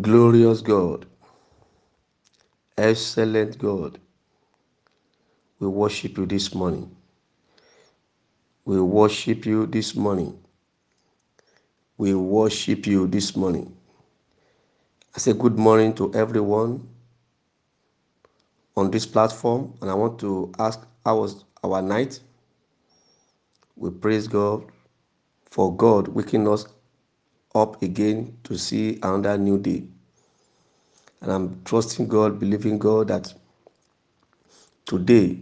Glorious God, excellent God, we worship you this morning. We worship you this morning. We worship you this morning. I say good morning to everyone on this platform, and I want to ask how was our night? We praise God for God waking us up again to see another new day. And I'm trusting God, believing God that today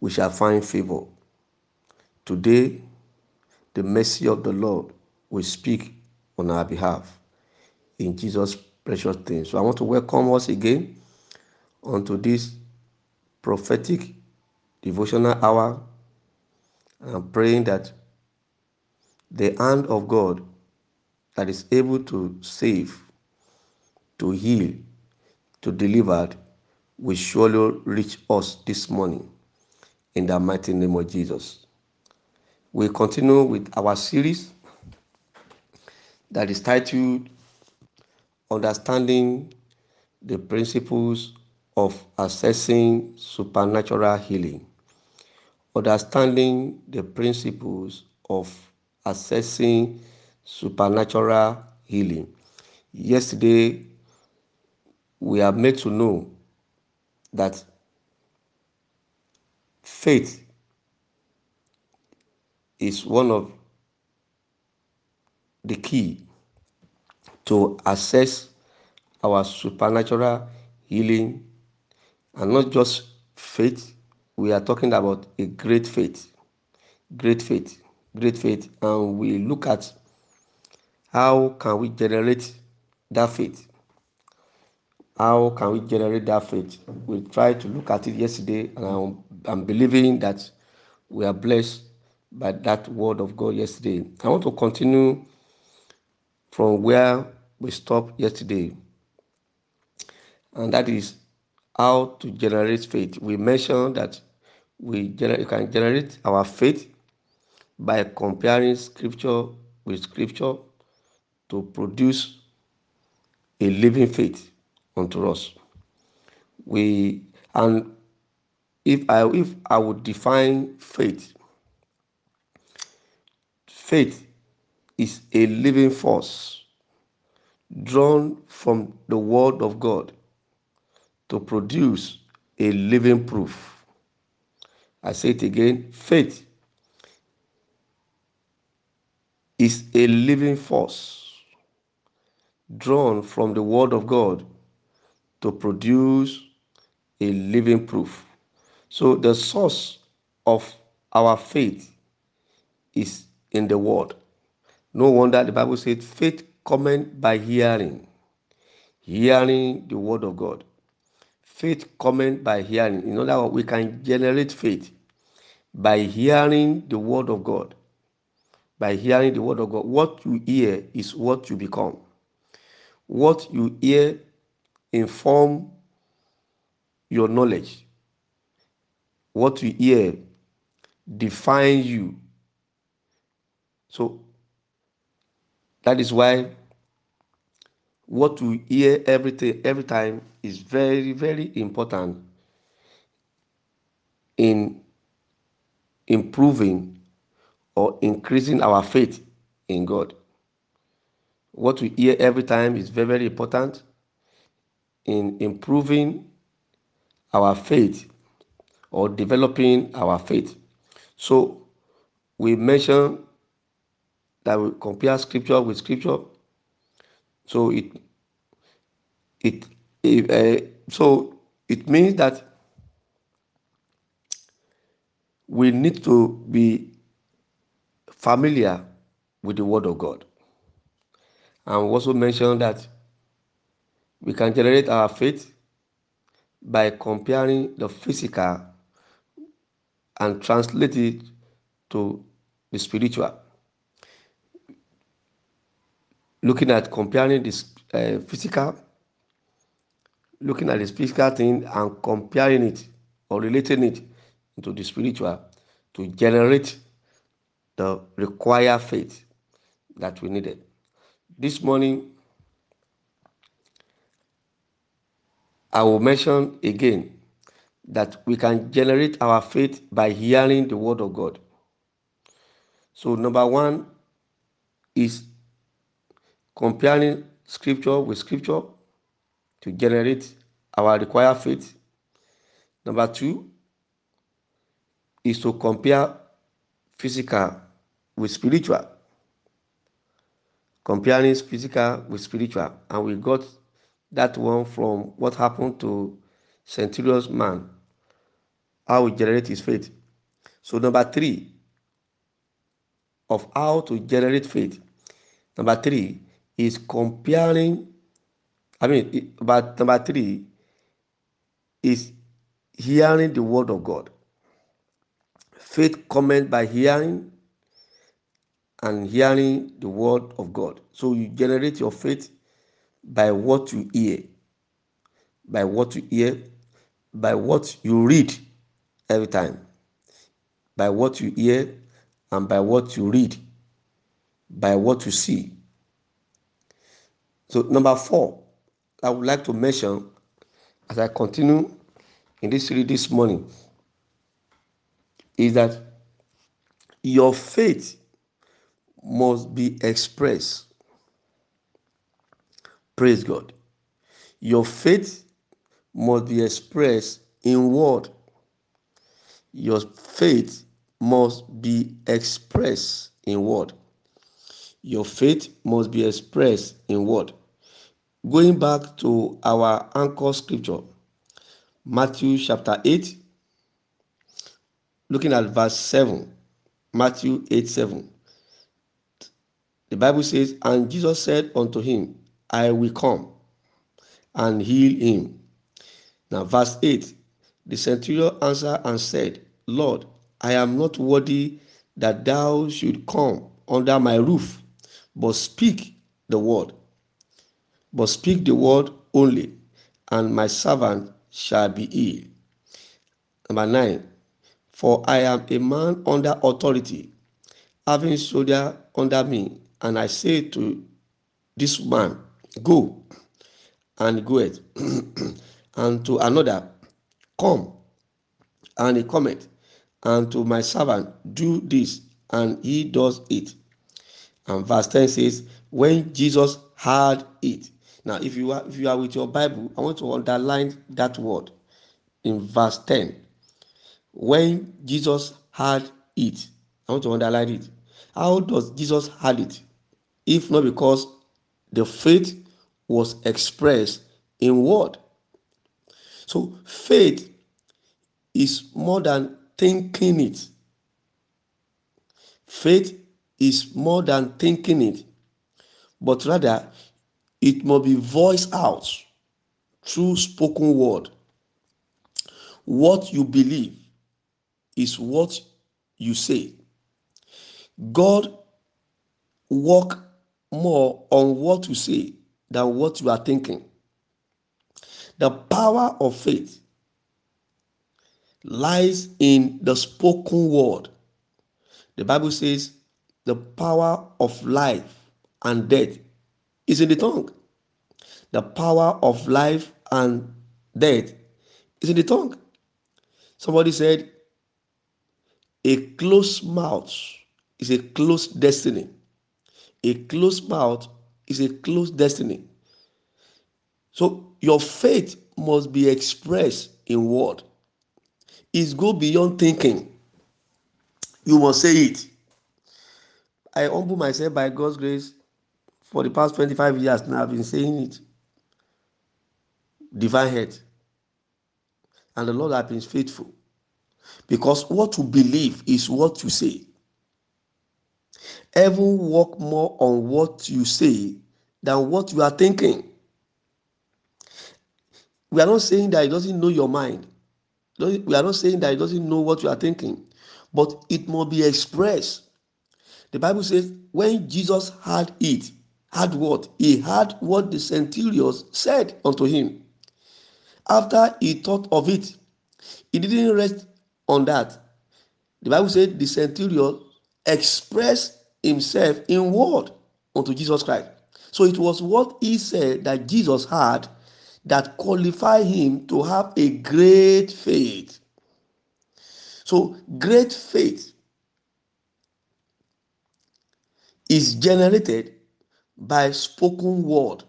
we shall find favor. Today, the mercy of the Lord will speak on our behalf in Jesus' precious name. So I want to welcome us again onto this prophetic devotional hour. And I'm praying that the hand of God that is able to save, to heal, to deliver will surely reach us this morning in the mighty name of Jesus. We continue with our series that is titled Understanding the Principles of Assessing Supernatural Healing. Understanding the Principles of Assessing Supernatural Healing. Yesterday, we are made to know that faith is one of the key to assess our supernatural healing. And not just faith we are talking about a great faith. Great faith great faith. And we look at how can we generate that faith? How can we generate that faith? We tried to look at it yesterday and i'm, I'm believing that we are blessed by that word of god yesterday. I want to continue from where we stopped yesterday. And that is how to generate faith. We mentioned that we gener- can generate our faith by comparing scripture with scripture to produce a living faith unto us. We and if I if I would define faith, faith is a living force drawn from the word of God to produce a living proof. I say it again faith is a living force drawn from the Word of God to produce a living proof. So, the source of our faith is in the Word. No wonder the Bible said faith cometh by hearing, hearing the Word of God. Faith cometh by hearing. In other words, we can generate faith by hearing the Word of God. By hearing the Word of God. What you hear is what you become. What you hear inform your knowledge. What you hear define you. So that is why what you hear every, t- every time is very, very important in improving or increasing our faith in God. What we hear every time is very, very important in improving our faith or developing our faith. So we mentioned that we compare scripture with scripture. So it it, it uh, so it means that we need to be familiar with the word of God. And we also mentioned that we can generate our faith by comparing the physical and translate it to the spiritual. Looking at comparing this uh, physical, looking at the physical thing and comparing it or relating it into the spiritual to generate the required faith that we needed. This morning, I will mention again that we can generate our faith by hearing the word of God. So, number one is comparing scripture with scripture to generate our required faith. Number two is to compare physical with spiritual. Comparing physical with spiritual. And we got that one from what happened to centurion's man, how he generate his faith. So number three of how to generate faith. Number three is comparing. I mean, but number three is hearing the word of God. Faith comes by hearing and hearing the word of God. So you generate your faith by what you hear, by what you hear, by what you read every time, by what you hear and by what you read, by what you see. So, number four, I would like to mention as I continue in this series this morning is that your faith must be expressed. Praise God. Your faith must be expressed in word. Your faith must be expressed in word. Your faith must be expressed in word. Going back to our anchor scripture, Matthew chapter 8, looking at verse 7. Matthew 8 7. The Bible says, And Jesus said unto him, I will come and heal him. Now, verse 8 The centurion answered and said, Lord, I am not worthy that thou should come under my roof, but speak the word. But speak the word only, and my servant shall be healed. Number 9 For I am a man under authority, having soldier under me, and I say to this man, Go, and goeth, and to another, Come, and he cometh, and to my servant, Do this, and he does it. And verse 10 says, When Jesus heard it. Now, if you are if you are with your Bible, I want to underline that word in verse 10. When Jesus heard it, I want to underline it. How does Jesus had it? If not because the faith was expressed in word. So faith is more than thinking it. Faith is more than thinking it, but rather it must be voiced out through spoken word. What you believe is what you say. God work more on what you say than what you are thinking. The power of faith lies in the spoken word. The Bible says the power of life and death is in the tongue. The power of life and death is in the tongue. Somebody said, a closed mouth is a closed destiny. A closed mouth is a closed destiny. So your faith must be expressed in word. It's go beyond thinking. You must say it. I humble myself by God's grace for the past 25 years now. I've been saying it. Divine head. And the Lord has been faithful. Because what you believe is what you say. Heaven work more on what you say than what you are thinking. We are not saying that He doesn't know your mind. We are not saying that He doesn't know what you are thinking, but it must be expressed. The Bible says, when Jesus had it, had what? He had what the centurions said unto him. After he thought of it, he didn't rest on that. The Bible said the centurion expressed himself in word unto Jesus Christ. So it was what he said that Jesus had that qualified him to have a great faith. So, great faith is generated by spoken word.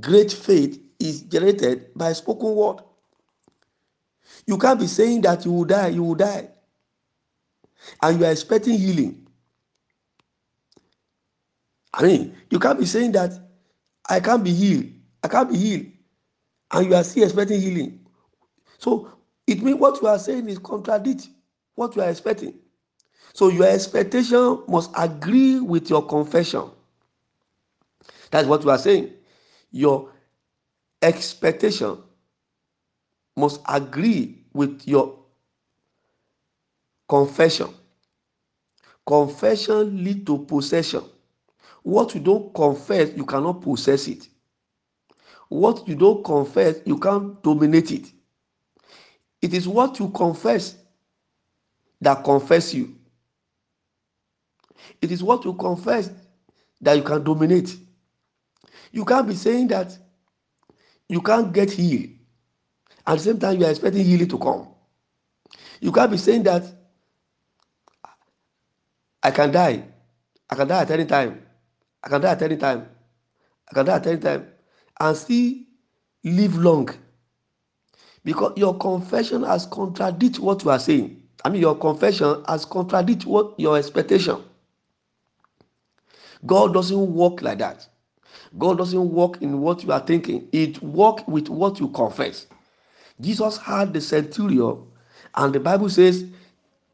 Great faith is generated by spoken word. You can't be saying that you will die, you will die, and you are expecting healing. I mean, you can't be saying that I can't be healed, I can't be healed, and you are still expecting healing. So it means what you are saying is contradict what you are expecting. So your expectation must agree with your confession. That's what you are saying. Your expectation must agree with your confession. Confession lead to possession. What you don't confess, you cannot possess it. What you don't confess, you can't dominate it. It is what you confess that confess you. It is what you confess that you can dominate. You can't be saying that you can't get healed. At the same time, you are expecting healing to come. You can't be saying that I can die. I can die at any time. I can die at any time. I can die at any time. And still live long. Because your confession has contradict what you are saying. I mean, your confession has contradict what your expectation. God doesn't work like that. God doesn't work in what you are thinking. It works with what you confess. Jesus had the centurion, and the Bible says,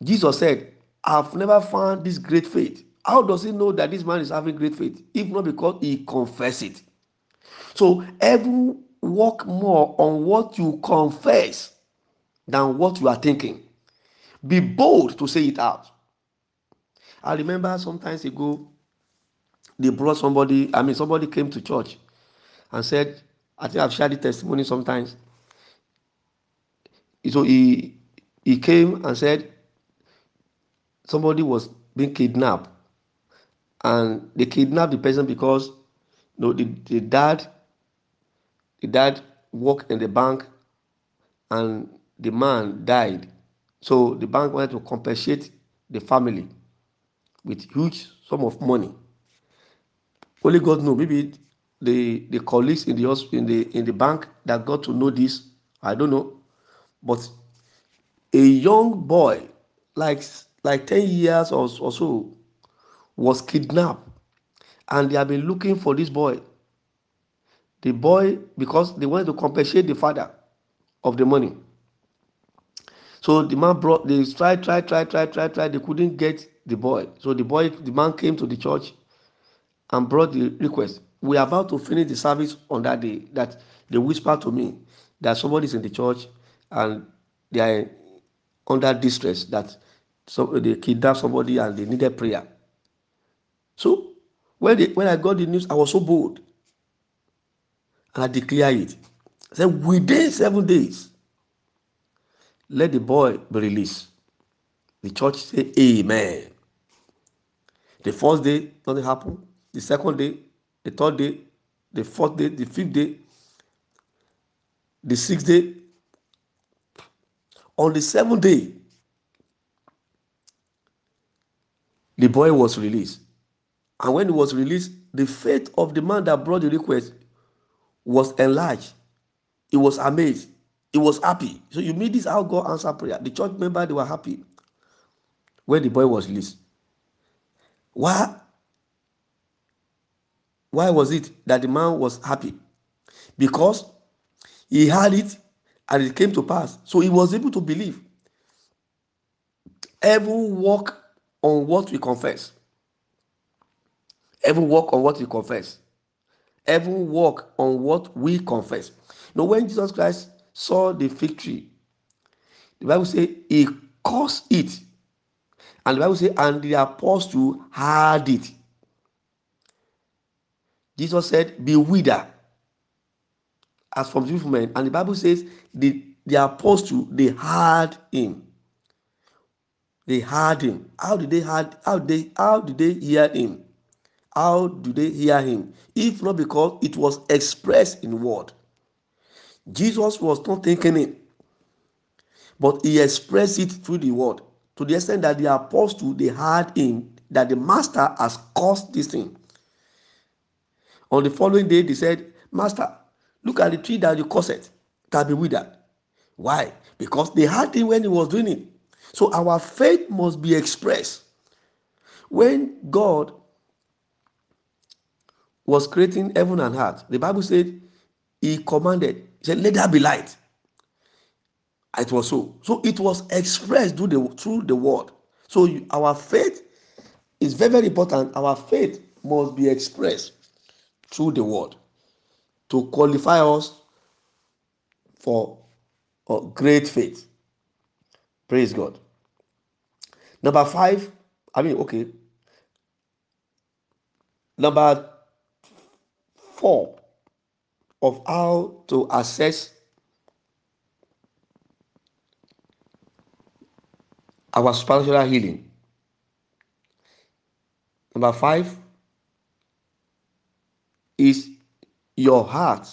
Jesus said, I've never found this great faith. How does he know that this man is having great faith? If not because he confess it. So every work more on what you confess than what you are thinking. Be bold to say it out. I remember sometimes ago, they brought somebody, I mean, somebody came to church and said, I think I've shared the testimony sometimes. So he he came and said somebody was being kidnapped. And they kidnapped the person because you know, the, the dad the dad worked in the bank and the man died. So the bank wanted to compensate the family with huge sum of money. Only god know maybe the the colleagues in the in the in the bank that got to know this i don't know. But a young boy like like 10 years or, or so was kidnapped. And they have been looking for this boy. The boy because they wanted to compensate the father of the money. So the man brought they tried tried tried tried tried tried. They couldn't get the boy. So the boy the man came to the church and brought the request. We are about to finish the service on that day that they whispered to me that somebody is in the church and they are under distress that so they kidnapped somebody and they needed prayer. So when they when i got the news i was so bold. And i declare it. I said within seven days let the boy be released. The church say amen. The first day nothing happened. The second day the third day the fourth day the fifth day the sixth day. On the seventh day the boy was released. And when he was released the faith of the man that brought the request was enlarged. He was amazed. He was happy. So you mean this how god answer prayer? The church member they were happy when the boy was released. Why why was it that the man was happy? Because he had it and it came to pass. So he was able to believe. Heaven work on what we confess. Heaven work on what we confess. Heaven work on what we confess. Now when jesus christ saw the fig tree the bible say he caused it. And the bible say and the apostle had it. Jesus said be wither as from the men. And the bible says the the apostle they had him they heard him. How did they had how they how did they hear him? How do they hear him? If not because it was expressed in word. Jesus was not thinking it but he expressed it through the word. To the extent that the apostle they heard him that the master has caused this thing. On the following day they said master look at the tree that you caused it, that be withered. Why? Because they heard him when he was doing it so our faith must be expressed. When god was creating heaven and earth the bible said he commanded he said let there be light. It was so. So it was expressed through the through the word. So our faith is very very important. Our faith must be expressed through the word to qualify us for a great faith. Praise god number five i mean okay number four of how to assess our spiritual healing. Number five is your heart,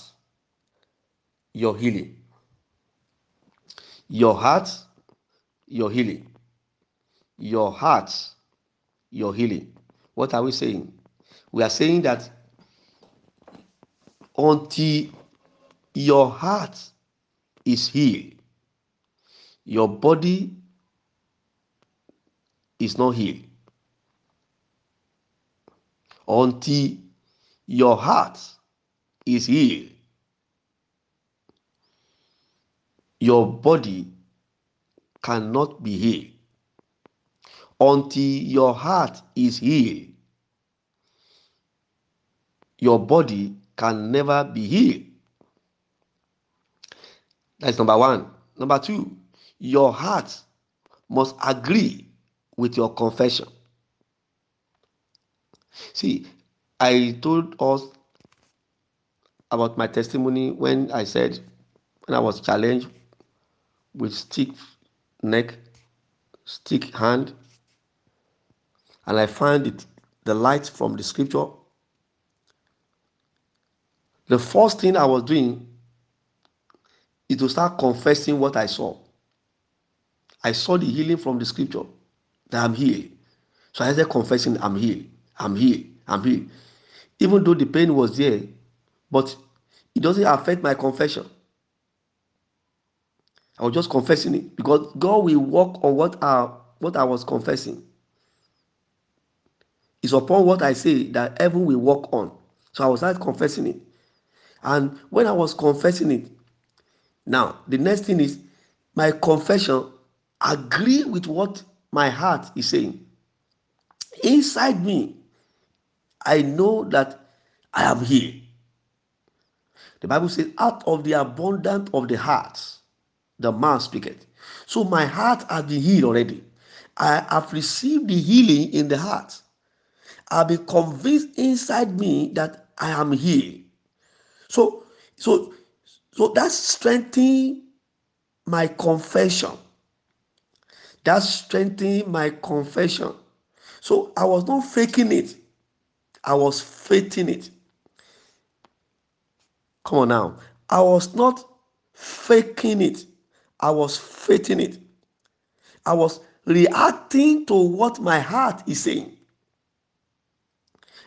your healing. Your heart, your healing. Your heart, your healing. What are we saying? We are saying that until your heart is healed, your body is not healed. Until your heart is healed, your body cannot be healed. Until your heart is healed, your body can never be healed. That's number one. Number two, your heart must agree with your confession. See, I told us about my testimony when I said, when I was challenged with stick neck, stick hand, and I find it the light from the scripture. The first thing I was doing is to start confessing what I saw. I saw the healing from the scripture that I'm healed. So I started confessing, I'm healed, I'm healed, I'm healed. Even though the pain was there, but it doesn't affect my confession. I was just confessing it because God will work on what I, what I was confessing. It's upon what I say that heaven will work on. So I was like confessing it. And when I was confessing it, now the next thing is my confession agree with what my heart is saying. Inside me, I know that I am healed. The Bible says, out of the abundance of the heart, the mouth speaketh. So my heart has been healed already. I have received the healing in the heart. I've be convinced inside me that I am healed. So, so, so that strengthening my confession that strengthened my confession. So I was not faking it, I was faking it. Come on now. I was not faking it, I was faking it. I was reacting to what my heart is saying.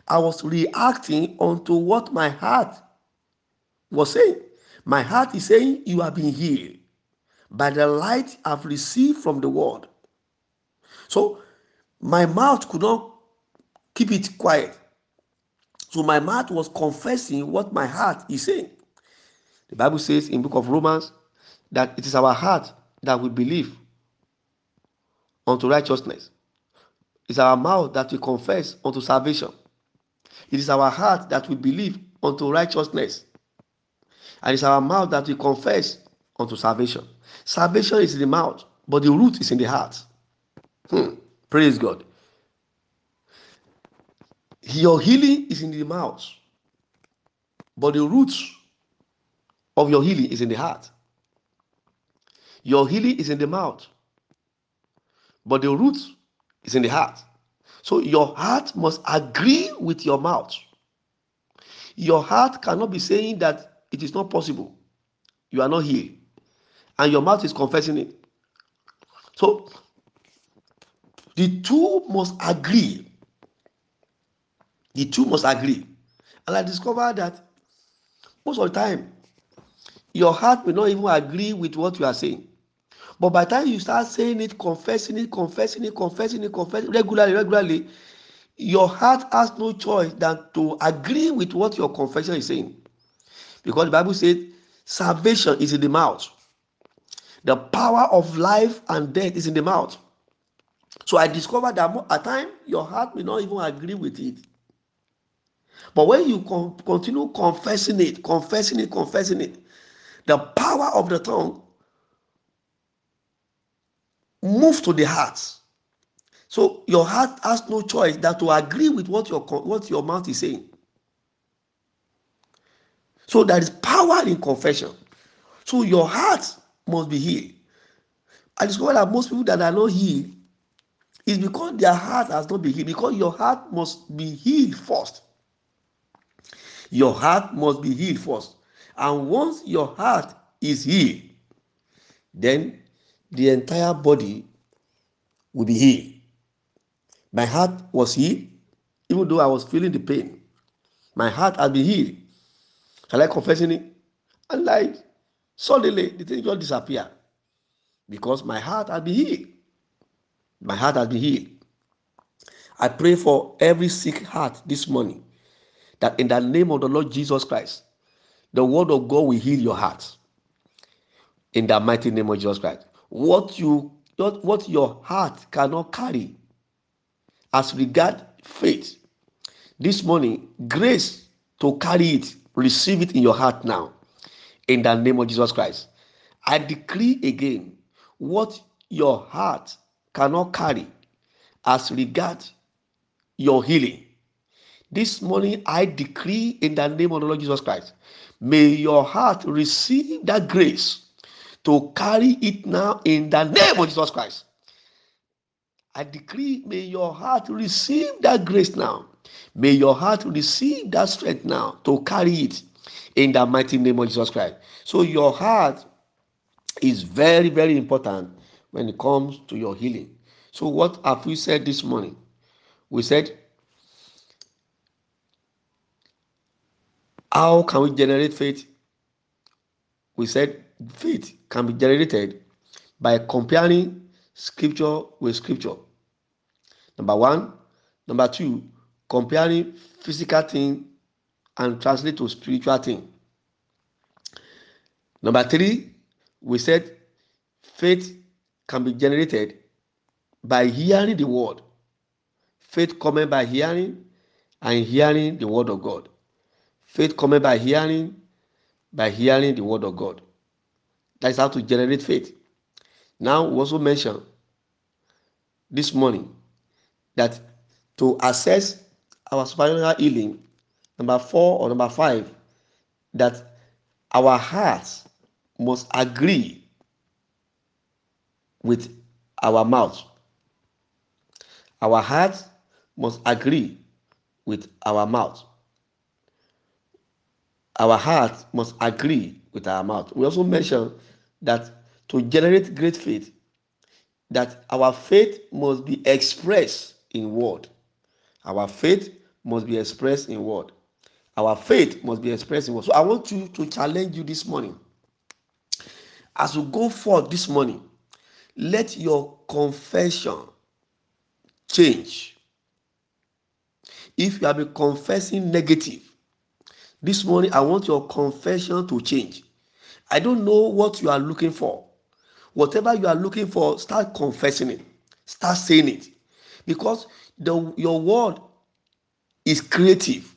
I was reacting onto what my heart was saying. My heart is saying, You have been healed by the light I've received from the word. So my mouth could not keep it quiet. So my mouth was confessing what my heart is saying. The Bible says in book of Romans that it is our heart that we believe unto righteousness. It's our mouth that we confess unto salvation. It is our heart that we believe unto righteousness. And it's our mouth that we confess unto salvation. Salvation is in the mouth, but the root is in the heart. Hmm. Praise God. Your healing is in the mouth, but the root of your healing is in the heart. Your healing is in the mouth, but the root is in the heart. So your heart must agree with your mouth. Your heart cannot be saying that it is not possible. You are not here. And your mouth is confessing it. So the two must agree. The two must agree. And I discovered that most of the time, your heart may not even agree with what you are saying. But by the time you start saying it, confessing it, confessing it, confessing it, confessing it regularly, regularly, your heart has no choice than to agree with what your confession is saying. Because the Bible says salvation is in the mouth. The power of life and death is in the mouth. So I discovered that at times your heart may not even agree with it. But when you con- continue confessing it, confessing it, confessing it, the power of the tongue moves to the heart. So your heart has no choice than to agree with what your what your mouth is saying. So there is power in confession. So your heart must be healed. I discovered that most people that are not healed is because their heart has not been healed. Because your heart must be healed first. Your heart must be healed first. And once your heart is healed, then the entire body will be healed. My heart was healed, even though I was feeling the pain. My heart had been healed. Shall I confessing it? And like suddenly the thing just disappear because my heart had been healed. My heart has been healed. I pray for every sick heart this morning that in the name of the Lord Jesus Christ, the word of God will heal your heart. In the mighty name of Jesus Christ. What you not what your heart cannot carry as regard faith. This morning, grace to carry it, receive it in your heart now. In the name of Jesus Christ. I decree again what your heart cannot carry as regard your healing. This morning, I decree in the name of the Lord Jesus Christ, may your heart receive that grace to carry it now in the name of Jesus Christ. I decree, may your heart receive that grace now. May your heart receive that strength now to carry it in the mighty name of Jesus Christ. So, your heart is very, very important when it comes to your healing. So, what have we said this morning? We said, How can we generate faith? We said, Faith can be generated by comparing scripture with scripture. Number one. Number two, comparing physical thing and translate to spiritual thing. Number three, we said faith can be generated by hearing the word. Faith coming by hearing and hearing the word of God. Faith coming by hearing, by hearing the word of God. That's how to generate faith. Now, we also mentioned this morning that to assess our supernatural healing, number four or number five, that our hearts must agree with our mouth. Our hearts must agree with our mouth. Our heart must agree with our mouth. We also mentioned that to generate great faith, that our faith must be expressed in word. Our faith must be expressed in word. Our faith must be expressed in word. So I want you to challenge you this morning. As you go forth this morning, let your confession change. If you have been confessing negative, this morning I want your confession to change. I don't know what you are looking for. Whatever you are looking for, start confessing it. Start saying it. Because the, your word is creative.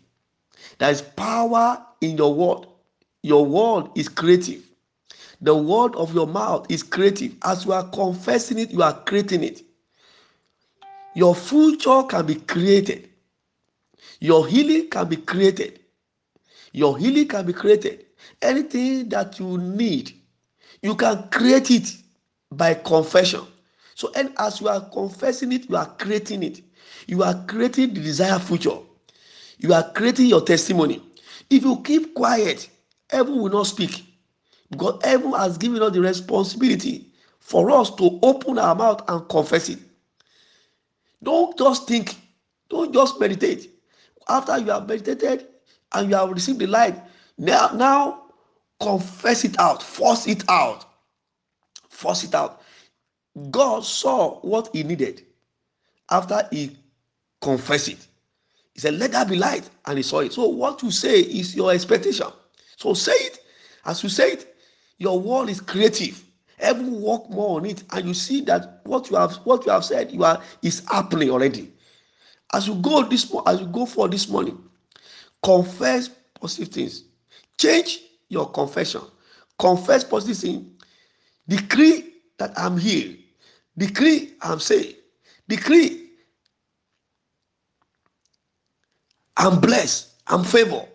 There is power in your word. Your word is creative. The word of your mouth is creative. As you are confessing it, you are creating it. Your future can be created. Your healing can be created. Your healing can be created. Anything that you need, you can create it by confession. So, and as you are confessing it, you are creating it. You are creating the desired future. You are creating your testimony. If you keep quiet, heaven will not speak because heaven has given us the responsibility for us to open our mouth and confess it. Don't just think, don't just meditate. After you have meditated and you have received the light, now, now confess it out, force it out, force it out. God saw what he needed after he confessed it. He said, Let there be light, and he saw it. So, what you say is your expectation. So, say it. As you say it, your word is creative. Every work more on it, and you see that what you have what you have said you are is happening already. As you go this as you go for this morning, confess positive things. Change your confession. Confess positive things. Decree that I'm healed. Decree I'm saved. Decree I'm blessed. I'm favored.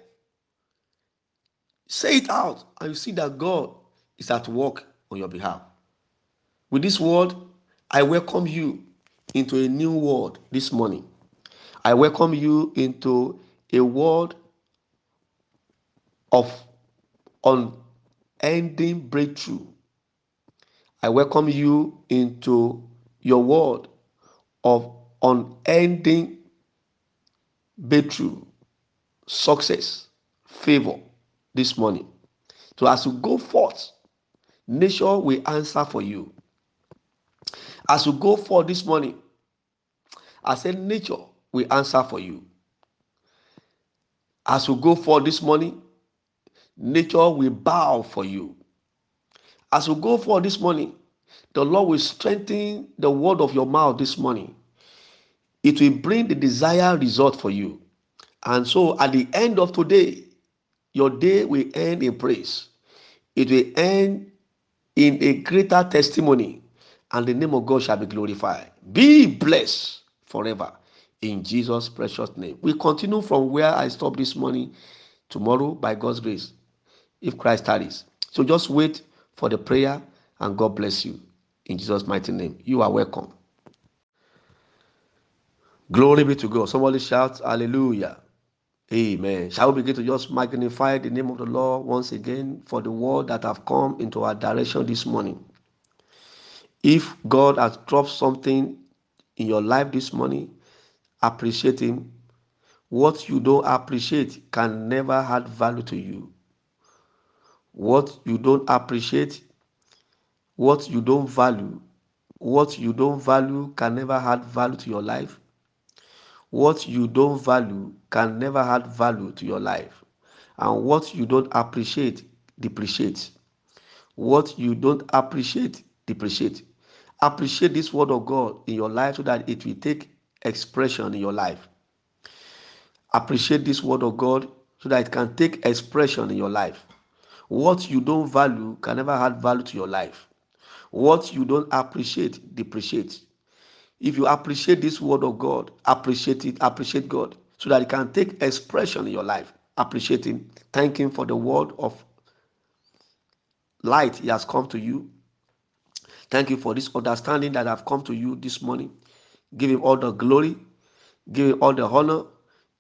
Say it out, and you see that God is at work on your behalf. With this word, I welcome you into a new world this morning. I welcome you into a world of unending breakthrough. I welcome you into your world of unending breakthrough, success, favor this morning. So as you go forth, nature will answer for you. As you go forth this morning, I said nature will answer for you. As you go forth this morning, nature will bow for you. As we go forth this morning, the Lord will strengthen the word of your mouth this morning. It will bring the desired result for you. And so at the end of today, your day will end in praise. It will end in a greater testimony, and the name of God shall be glorified. Be blessed forever in Jesus' precious name. We continue from where I stopped this morning tomorrow by God's grace, if Christ tarries. So just wait for the prayer, and God bless you in Jesus' mighty name. You are welcome. Glory be to God. Somebody shout, Hallelujah. Amen. Shall we begin to just magnify the name of the Lord once again for the word that have come into our direction this morning? If God has dropped something in your life this morning, appreciate Him. What you don't appreciate can never add value to you. What you don't appreciate, what you don't value, what you don't value can never add value to your life what you don't value can never add value to your life. And what you don't appreciate depreciates. What you don't appreciate depreciate. Appreciate this word of God in your life so that it will take expression in your life. Appreciate this word of God so that it can take expression in your life. What you don't value can never add value to your life. What you don't appreciate depreciates. If you appreciate this word of God, appreciate it, appreciate God, so that it can take expression in your life. Appreciate Him. Thank Him for the word of light He has come to you. Thank you for this understanding that have come to you this morning. Give Him all the glory, give Him all the honor,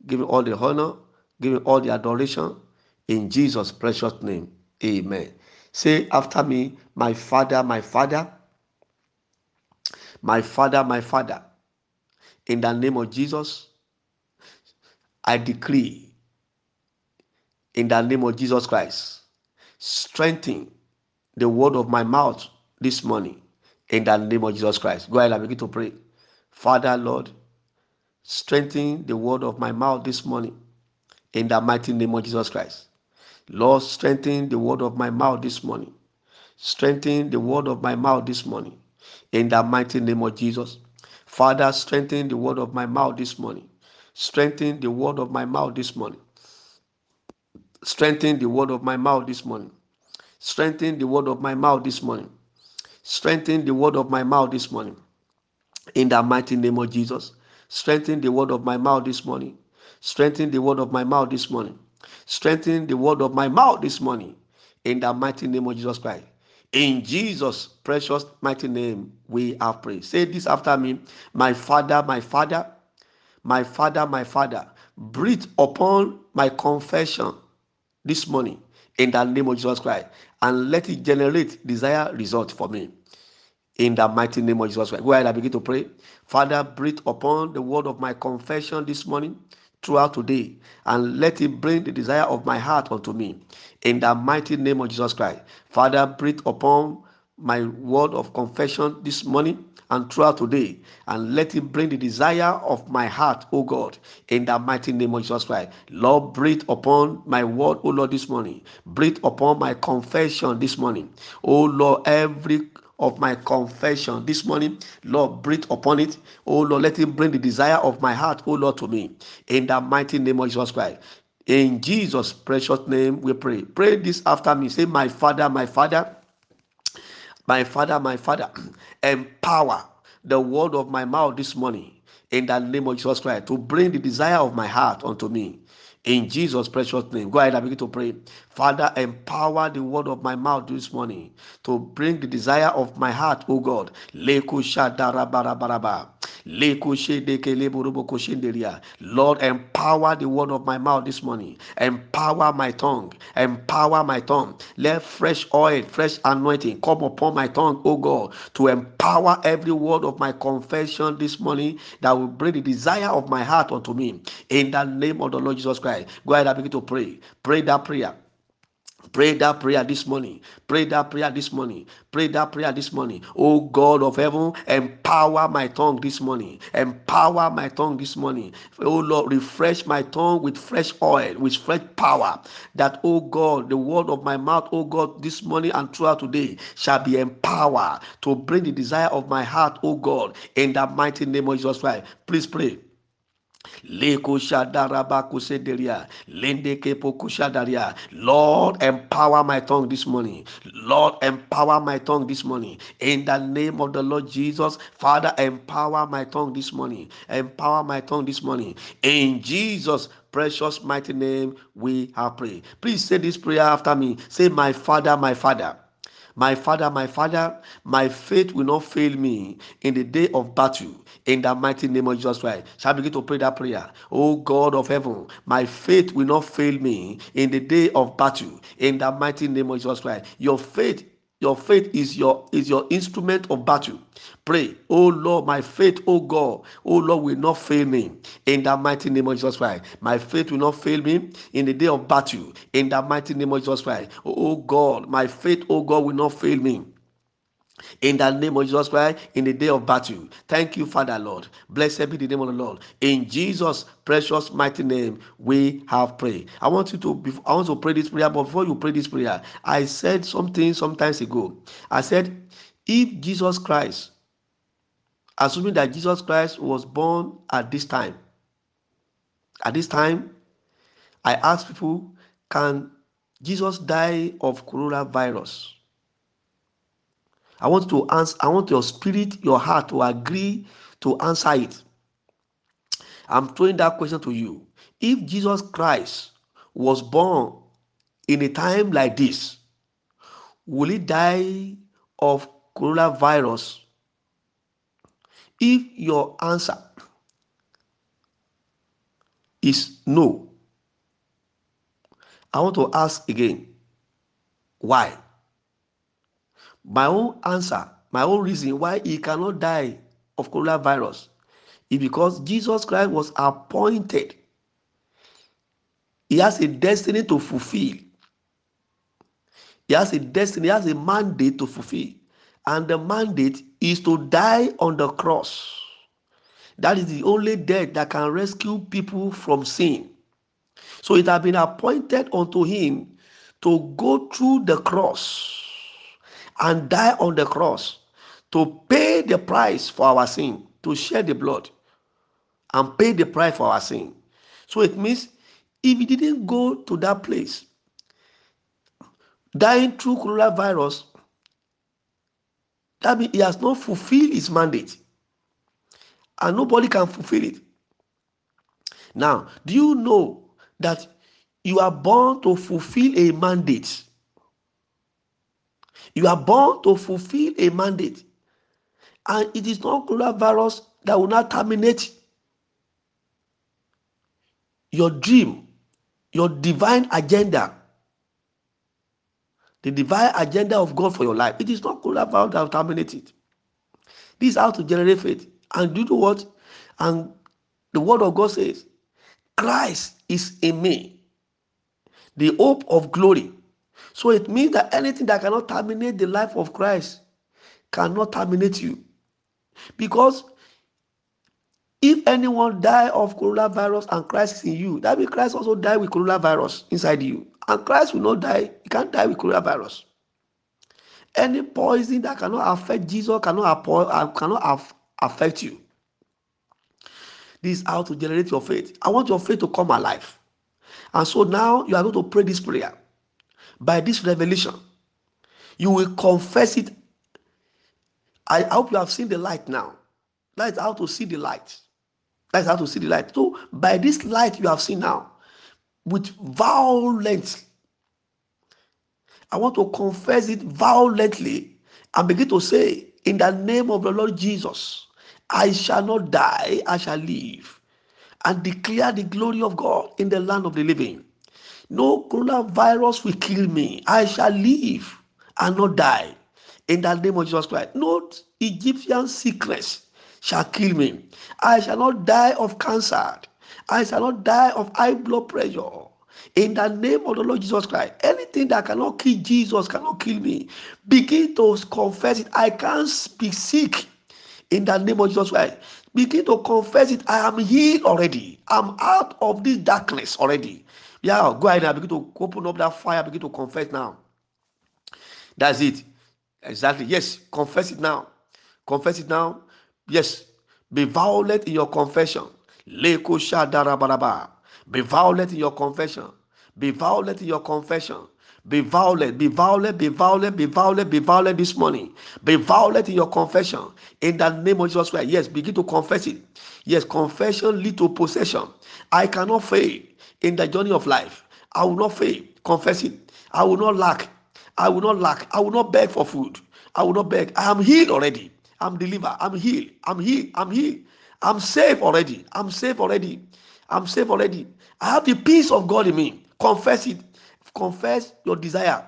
give Him all the honor, give Him all the adoration. In Jesus' precious name, Amen. Say after me, my Father, my Father. My Father, my Father, in the name of Jesus, I decree in the name of Jesus Christ, strengthen the word of my mouth this morning in the name of Jesus Christ. Go ahead and begin to pray. Father, Lord, strengthen the word of my mouth this morning in the mighty name of Jesus Christ. Lord, strengthen the word of my mouth this morning. Strengthen the word of my mouth this morning in the mighty name of Jesus. Father, strengthen the word of my mouth this morning. Strengthen the word of my mouth this morning. Strengthen the word of my mouth this morning. Strengthen the word of my mouth this morning. Strengthen the word of my mouth this morning. In the mighty name of Jesus. Strengthen the word of my mouth this morning. Strengthen the word of my mouth this morning. Strengthen the word of my mouth this morning. In the mighty name of Jesus Christ. In Jesus' precious mighty name, we have prayed. Say this after me My Father, my Father, my Father, my Father, breathe upon my confession this morning in the name of Jesus Christ and let it generate desire result for me in the mighty name of Jesus Christ. Go and begin to pray. Father, breathe upon the word of my confession this morning throughout today and let it bring the desire of my heart unto me in the mighty name of Jesus Christ. Father, breathe upon my word of confession this morning and throughout today and let it bring the desire of my heart, O God, in the mighty name of Jesus Christ. Lord, breathe upon my word, O Lord, this morning. Breathe upon my confession this morning. O Lord, every of my confession this morning. Lord, breathe upon it. Oh Lord, let it bring the desire of my heart, oh Lord, to me. In the mighty name of Jesus Christ. In Jesus' precious name, we pray. Pray this after me. Say, My Father, my Father, my Father, my Father, empower the word of my mouth this morning in the name of Jesus Christ to bring the desire of my heart unto me. In Jesus' precious name. Go ahead and begin to pray. Father, empower the word of my mouth this morning to bring the desire of my heart, O God. Lord, empower the word of my mouth this morning. Empower my tongue. Empower my tongue. Let fresh oil, fresh anointing come upon my tongue, O God, to empower every word of my confession this morning that will bring the desire of my heart unto me. In the name of the Lord Jesus Christ. Go ahead and begin to pray. Pray that prayer. Pray that prayer this morning. Pray that prayer this morning. Pray that prayer this morning. Oh God of heaven, empower my tongue this morning. Empower my tongue this morning. Oh Lord, refresh my tongue with fresh oil, with fresh power. That, oh God, the word of my mouth, oh God, this morning and throughout today shall be empowered to bring the desire of my heart, oh God, in the mighty name of Jesus Christ. Please pray. Lord, empower my tongue this morning. Lord, empower my tongue this morning. In the name of the Lord Jesus, Father, empower my tongue this morning. Empower my tongue this morning. In Jesus' precious mighty name, we have prayed. Please say this prayer after me. Say, My Father, my Father. My Father, my Father, my faith will not fail me in the day of battle. In the mighty name of Jesus Christ. Shall I begin to pray that prayer? Oh God of heaven, my faith will not fail me in the day of battle. In the mighty name of Jesus Christ. Your faith your faith is your is your instrument of battle. Pray, oh Lord, my faith, oh God, oh Lord, will not fail me in the mighty name of Jesus Christ. My faith will not fail me in the day of battle in the mighty name of Jesus Christ. Oh God, my faith, oh God, will not fail me in the name of Jesus Christ in the day of battle. Thank you, Father Lord. Blessed be the name of the Lord. In Jesus' precious mighty name, we have prayed. I want you to I want to pray this prayer, but before you pray this prayer, I said something sometimes ago. I said, if Jesus Christ, assuming that Jesus Christ was born at this time, at this time, I asked people, can Jesus die of coronavirus? I want to answer, I want your spirit, your heart to agree to answer it. I'm throwing that question to you. If Jesus Christ was born in a time like this, will he die of coronavirus? If your answer is no, I want to ask again, why? My own answer, my own reason why he cannot die of coronavirus is because Jesus Christ was appointed. He has a destiny to fulfill. He has a destiny, he has a mandate to fulfill. And the mandate is to die on the cross. That is the only death that can rescue people from sin. So it has been appointed unto him to go through the cross and die on the cross to pay the price for our sin, to shed the blood and pay the price for our sin. So it means if he didn't go to that place, dying through coronavirus, that means he has not fulfilled his mandate. And nobody can fulfill it. Now, do you know that you are born to fulfill a mandate? You are born to fulfill a mandate. And it is not coronavirus that will not terminate your dream, your divine agenda, the divine agenda of God for your life. It is not coronavirus that will terminate it. This is how to generate faith. And do you know what? And the word of God says, Christ is in me, the hope of glory. So it means that anything that cannot terminate the life of Christ cannot terminate you. Because if anyone die of coronavirus and Christ is in you, that means Christ also die with coronavirus inside you. And Christ will not die, he can't die with coronavirus. Any poison that cannot affect Jesus cannot, uh, cannot affect you. This is how to generate your faith. I want your faith to come alive. And so now you are going to pray this prayer. By this revelation, you will confess it. I hope you have seen the light now. That is how to see the light. That's how to see the light. So, by this light you have seen now, with violence, I want to confess it violently and begin to say, In the name of the Lord Jesus, I shall not die, I shall live, and declare the glory of God in the land of the living. No coronavirus will kill me. I shall live and not die in the name of Jesus Christ. No Egyptian sickness shall kill me. I shall not die of cancer. I shall not die of high blood pressure. In the name of the Lord Jesus Christ, anything that cannot kill Jesus cannot kill me. Begin to confess it. I can't be sick in the name of Jesus Christ. Begin to confess it. I am healed already. I'm out of this darkness already. Yeah, go ahead and begin to open up that fire. Begin to confess now. That's it. Exactly. Yes, confess it now. Confess it now. Yes, be violent in your confession. Be violent in your confession. Be violent in your confession. Be violent, be violent, be violent, be violent, be violent this morning. Be violent in your confession. In the name of Jesus Christ. Yes, begin to confess it. Yes, confession lead to possession. I cannot fail in the journey of life. I will not fail. Confess it. I will not lack. I will not lack. I will not beg for food. I will not beg. I am healed already. I'm delivered. I'm healed. I'm healed. I'm healed. I'm safe already. I'm safe already. I'm safe already. I have the peace of God in me. Confess it confess your desire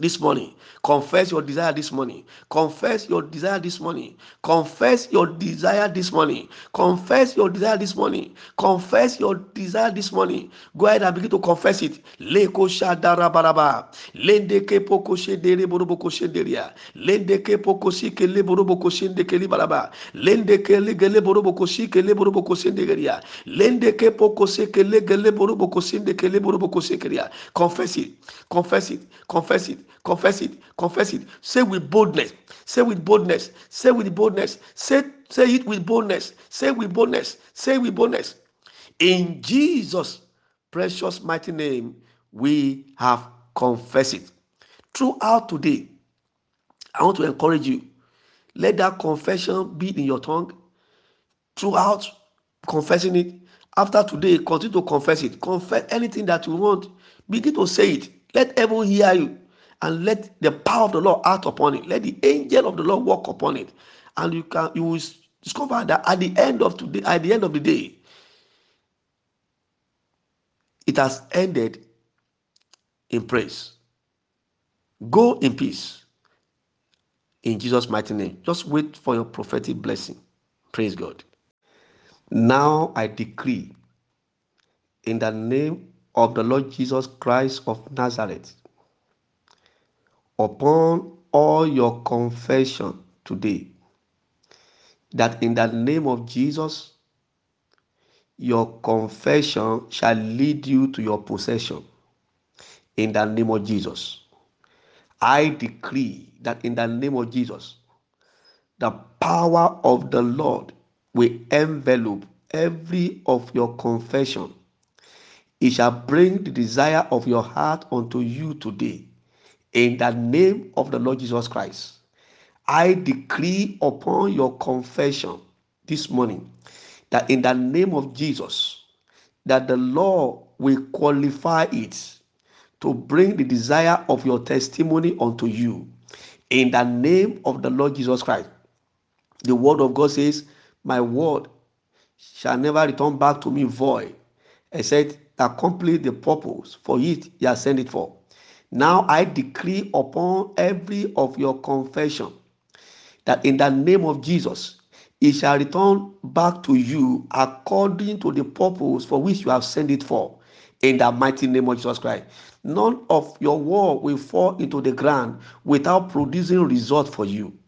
this morning. Confess your desire this morning. Confess your desire this morning. Confess your desire this morning. Confess your desire this morning. Confess your desire this morning. Go ahead and begin to confess it. Leko shadara baraba. Lende ke poko shedere borobo koshenderia. Lende ke poko shike le borobo koshende ke li baraba. Lende ke le gele borobo koshike le borobo koshenderia. Lende ke poko shike le gele borobo koshende ke le borobo koshekeria. Confess it. Confess it. Confess it Confess it. Confess it. Say with boldness. Say with boldness. Say with boldness. Say, say it with boldness. Say with boldness. Say with boldness. In Jesus' precious mighty name, we have confessed it. Throughout today, I want to encourage you. Let that confession be in your tongue. Throughout confessing it. After today, continue to confess it. Confess anything that you want. Begin to say it. Let everyone hear you and let the power of the Lord act upon it. Let the angel of the Lord walk upon it, and you can you will discover that at the end of today, at the end of the day, it has ended in praise. Go in peace. In Jesus' mighty name. Just wait for your prophetic blessing. Praise God. Now I decree in the name of the Lord Jesus Christ of Nazareth upon all your confession today that in the name of Jesus, your confession shall lead you to your possession. In the name of Jesus, I decree that in the name of Jesus, the power of the Lord will envelop every of your confession. It shall bring the desire of your heart unto you today in the name of the Lord Jesus Christ, I decree upon your confession this morning that in the name of Jesus, that the Lord will qualify it to bring the desire of your testimony unto you. In the name of the Lord Jesus Christ. The word of God says, My word shall never return back to me void, except accomplish the purpose for it he has sent it for. Now I decree upon every of your confession that in the name of Jesus, it shall return back to you according to the purpose for which you have sent it for. In the mighty name of Jesus Christ. None of your word will fall into the ground without producing result for you.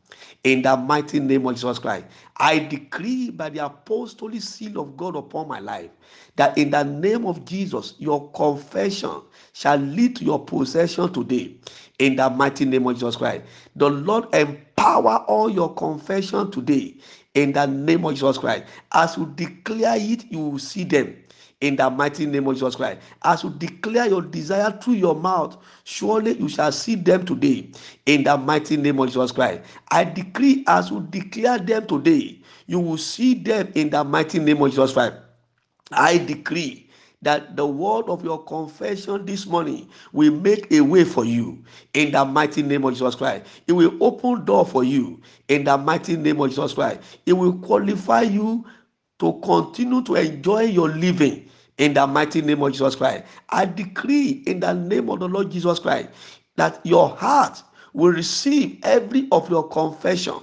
In the mighty name of Jesus Christ, I decree by the apostolic seal of God upon my life that in the name of Jesus, your confession shall lead to your possession today. In the mighty name of Jesus Christ, the Lord empower all your confession today. In the name of Jesus Christ, as you declare it, you will see them in the mighty name of Jesus Christ. As you declare your desire through your mouth, surely you shall see them today in the mighty name of Jesus Christ. I decree as you declare them today, you will see them in the mighty name of Jesus Christ. I decree that the word of your confession this morning will make a way for you in the mighty name of Jesus Christ. It will open door for you in the mighty name of Jesus Christ. It will qualify you to continue to enjoy your living in the mighty name of Jesus Christ. I decree in the name of the Lord Jesus Christ that your heart will receive every of your confession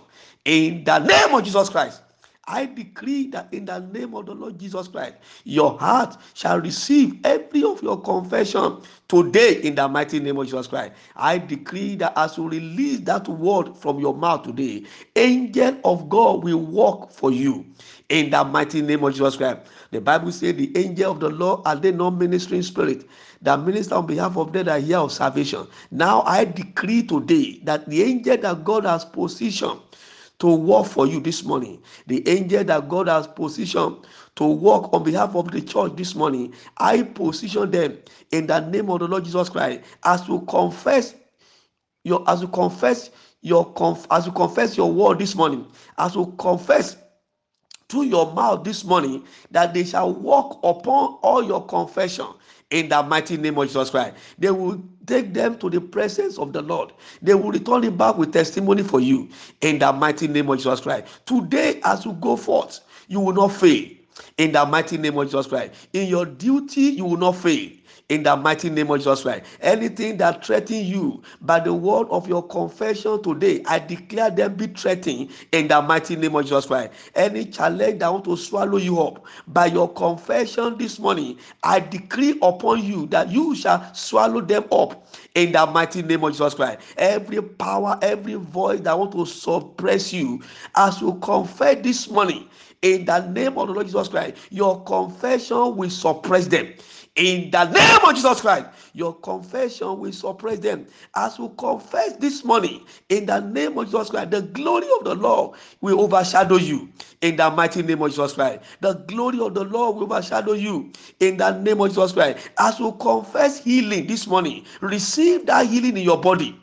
in the name of Jesus Christ. I decree that in the name of the Lord Jesus Christ, your heart shall receive every of your confession today in the mighty name of Jesus Christ. I decree that as you release that word from your mouth today, angel of God will work for you in the mighty name of Jesus Christ. The Bible says the angel of the Lord are they not ministering spirit that minister on behalf of them that hear of salvation. Now I decree today that the angel that God has positioned to work for you this morning. The angel that God has positioned to work on behalf of the church this morning, I position them in the name of the Lord Jesus Christ as you confess your as you confess your conf, as you confess your word this morning, as you confess through your mouth this morning that they shall walk upon all your confession in the mighty name of Jesus Christ. They will take them to the presence of the Lord. They will return it back with testimony for you in the mighty name of Jesus Christ. Today, as you go forth, you will not fail in the mighty name of Jesus Christ. In your duty, you will not fail in the mighty name of Jesus Christ. Anything that threatens you by the word of your confession today, I declare them be threatened in the mighty name of Jesus Christ. Any challenge that want to swallow you up by your confession this morning, I decree upon you that you shall swallow them up in the mighty name of Jesus Christ. Every power, every voice that want to suppress you, as you confess this morning in the name of the Lord Jesus Christ, your confession will suppress them in the name of Jesus Christ. Your confession will suppress them. As we confess this morning, in the name of Jesus Christ, the glory of the Lord will overshadow you. In the mighty name of Jesus Christ, the glory of the Lord will overshadow you. In the name of Jesus Christ, as we confess healing this morning, receive that healing in your body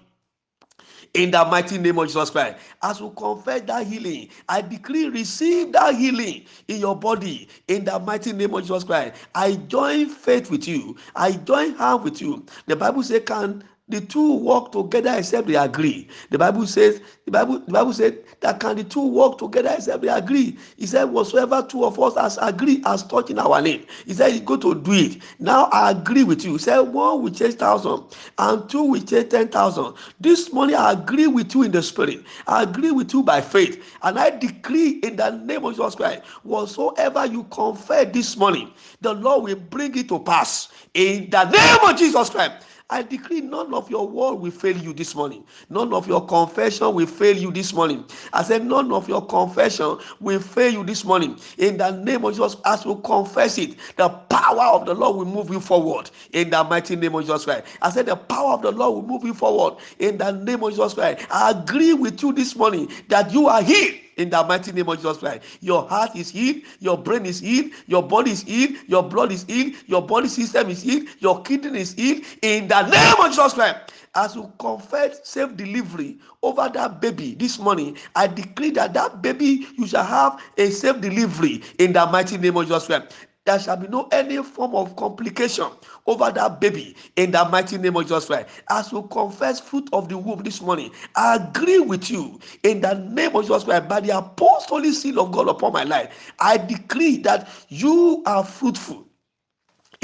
in the mighty name of Jesus Christ. As we confess that healing, I decree receive that healing in your body in the mighty name of Jesus Christ. I join faith with you, I join hand with you. The Bible says, Can the two work together except they agree. The Bible says, the Bible, the Bible said that can the two work together except they agree. He said, Whatsoever two of us has agreed as touching our name. He said, He's going to do it. Now I agree with you. He said, One will chase thousand and two will chase ten thousand. This morning I agree with you in the spirit. I agree with you by faith. And I decree in the name of Jesus Christ, whatsoever you confess this morning, the Lord will bring it to pass in the name of Jesus Christ. I decree none of your word will fail you this morning. None of your confession will fail you this morning. I said, none of your confession will fail you this morning. In the name of Jesus, as you confess it, the power of the Lord will move you forward. In the mighty name of Jesus Christ. I said, the power of the Lord will move you forward. In the name of Jesus Christ. I agree with you this morning that you are healed in the mighty name of Jesus Christ. Your heart is healed, your brain is healed, your body is healed, your blood is healed, your body system is healed, your kidney is healed in the name of Jesus Christ. As you confess safe delivery over that baby this morning, I decree that that baby you shall have a safe delivery in the mighty name of Jesus Christ there shall be no any form of complication over that baby in the mighty name of Jesus Christ. As you confess fruit of the womb this morning, I agree with you in the name of Jesus Christ by the apostolic seal of God upon my life. I decree that you are fruitful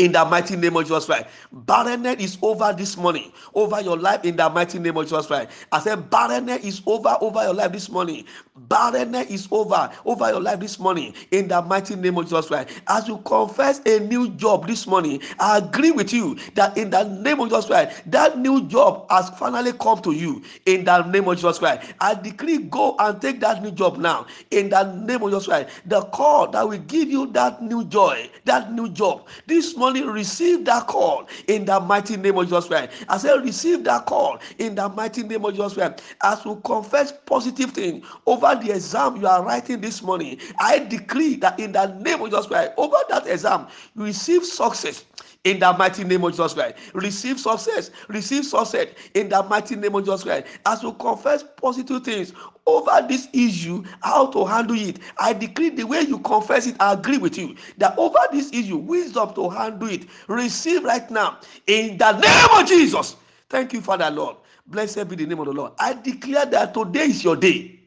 in the mighty name of Jesus Christ. Barrenness is over this morning, over your life in the mighty name of Jesus Christ. I said, barrenness is over over your life this morning. Barrenness is over over your life this morning in the mighty name of Jesus Christ. As you confess a new job this morning, I agree with you that in the name of Jesus Christ, that new job has finally come to you in the name of Jesus Christ. I decree, go and take that new job now in the name of Jesus Christ. The call that will give you that new joy, that new job this morning receive that call in the mighty name of Jesus Christ. I say, receive that call in the mighty name of Jesus Christ. As you confess positive thing over the exam you are writing this morning, I decree that in the name of Jesus Christ, over that exam, you receive success in the mighty name of Jesus Christ. Receive success. Receive success in the mighty name of Jesus Christ. As you confess positive things over this issue, how to handle it, I decree the way you confess it, I agree with you that over this issue, wisdom to handle it, receive right now in the name of Jesus. Thank you, Father Lord. Blessed be the name of the Lord. I declare that today is your day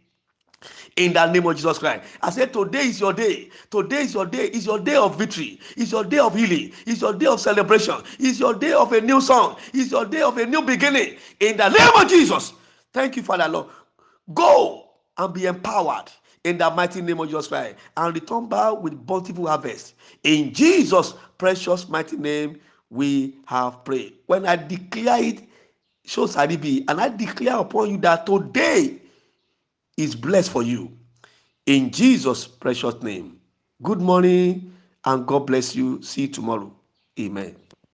in the name of Jesus Christ. I said, Today is your day. Today is your day. It's your day of victory. It's your day of healing. It's your day of celebration. It's your day of a new song. It's your day of a new beginning. In the name of Jesus. Thank you, Father Lord. Go and be empowered in the mighty name of Jesus Christ and return back with bountiful harvest. In Jesus' precious mighty name, we have prayed. When I declare it, shall it be. And I declare upon you that today is blessed for you. In Jesus' precious name. Good morning and God bless you. See you tomorrow. Amen.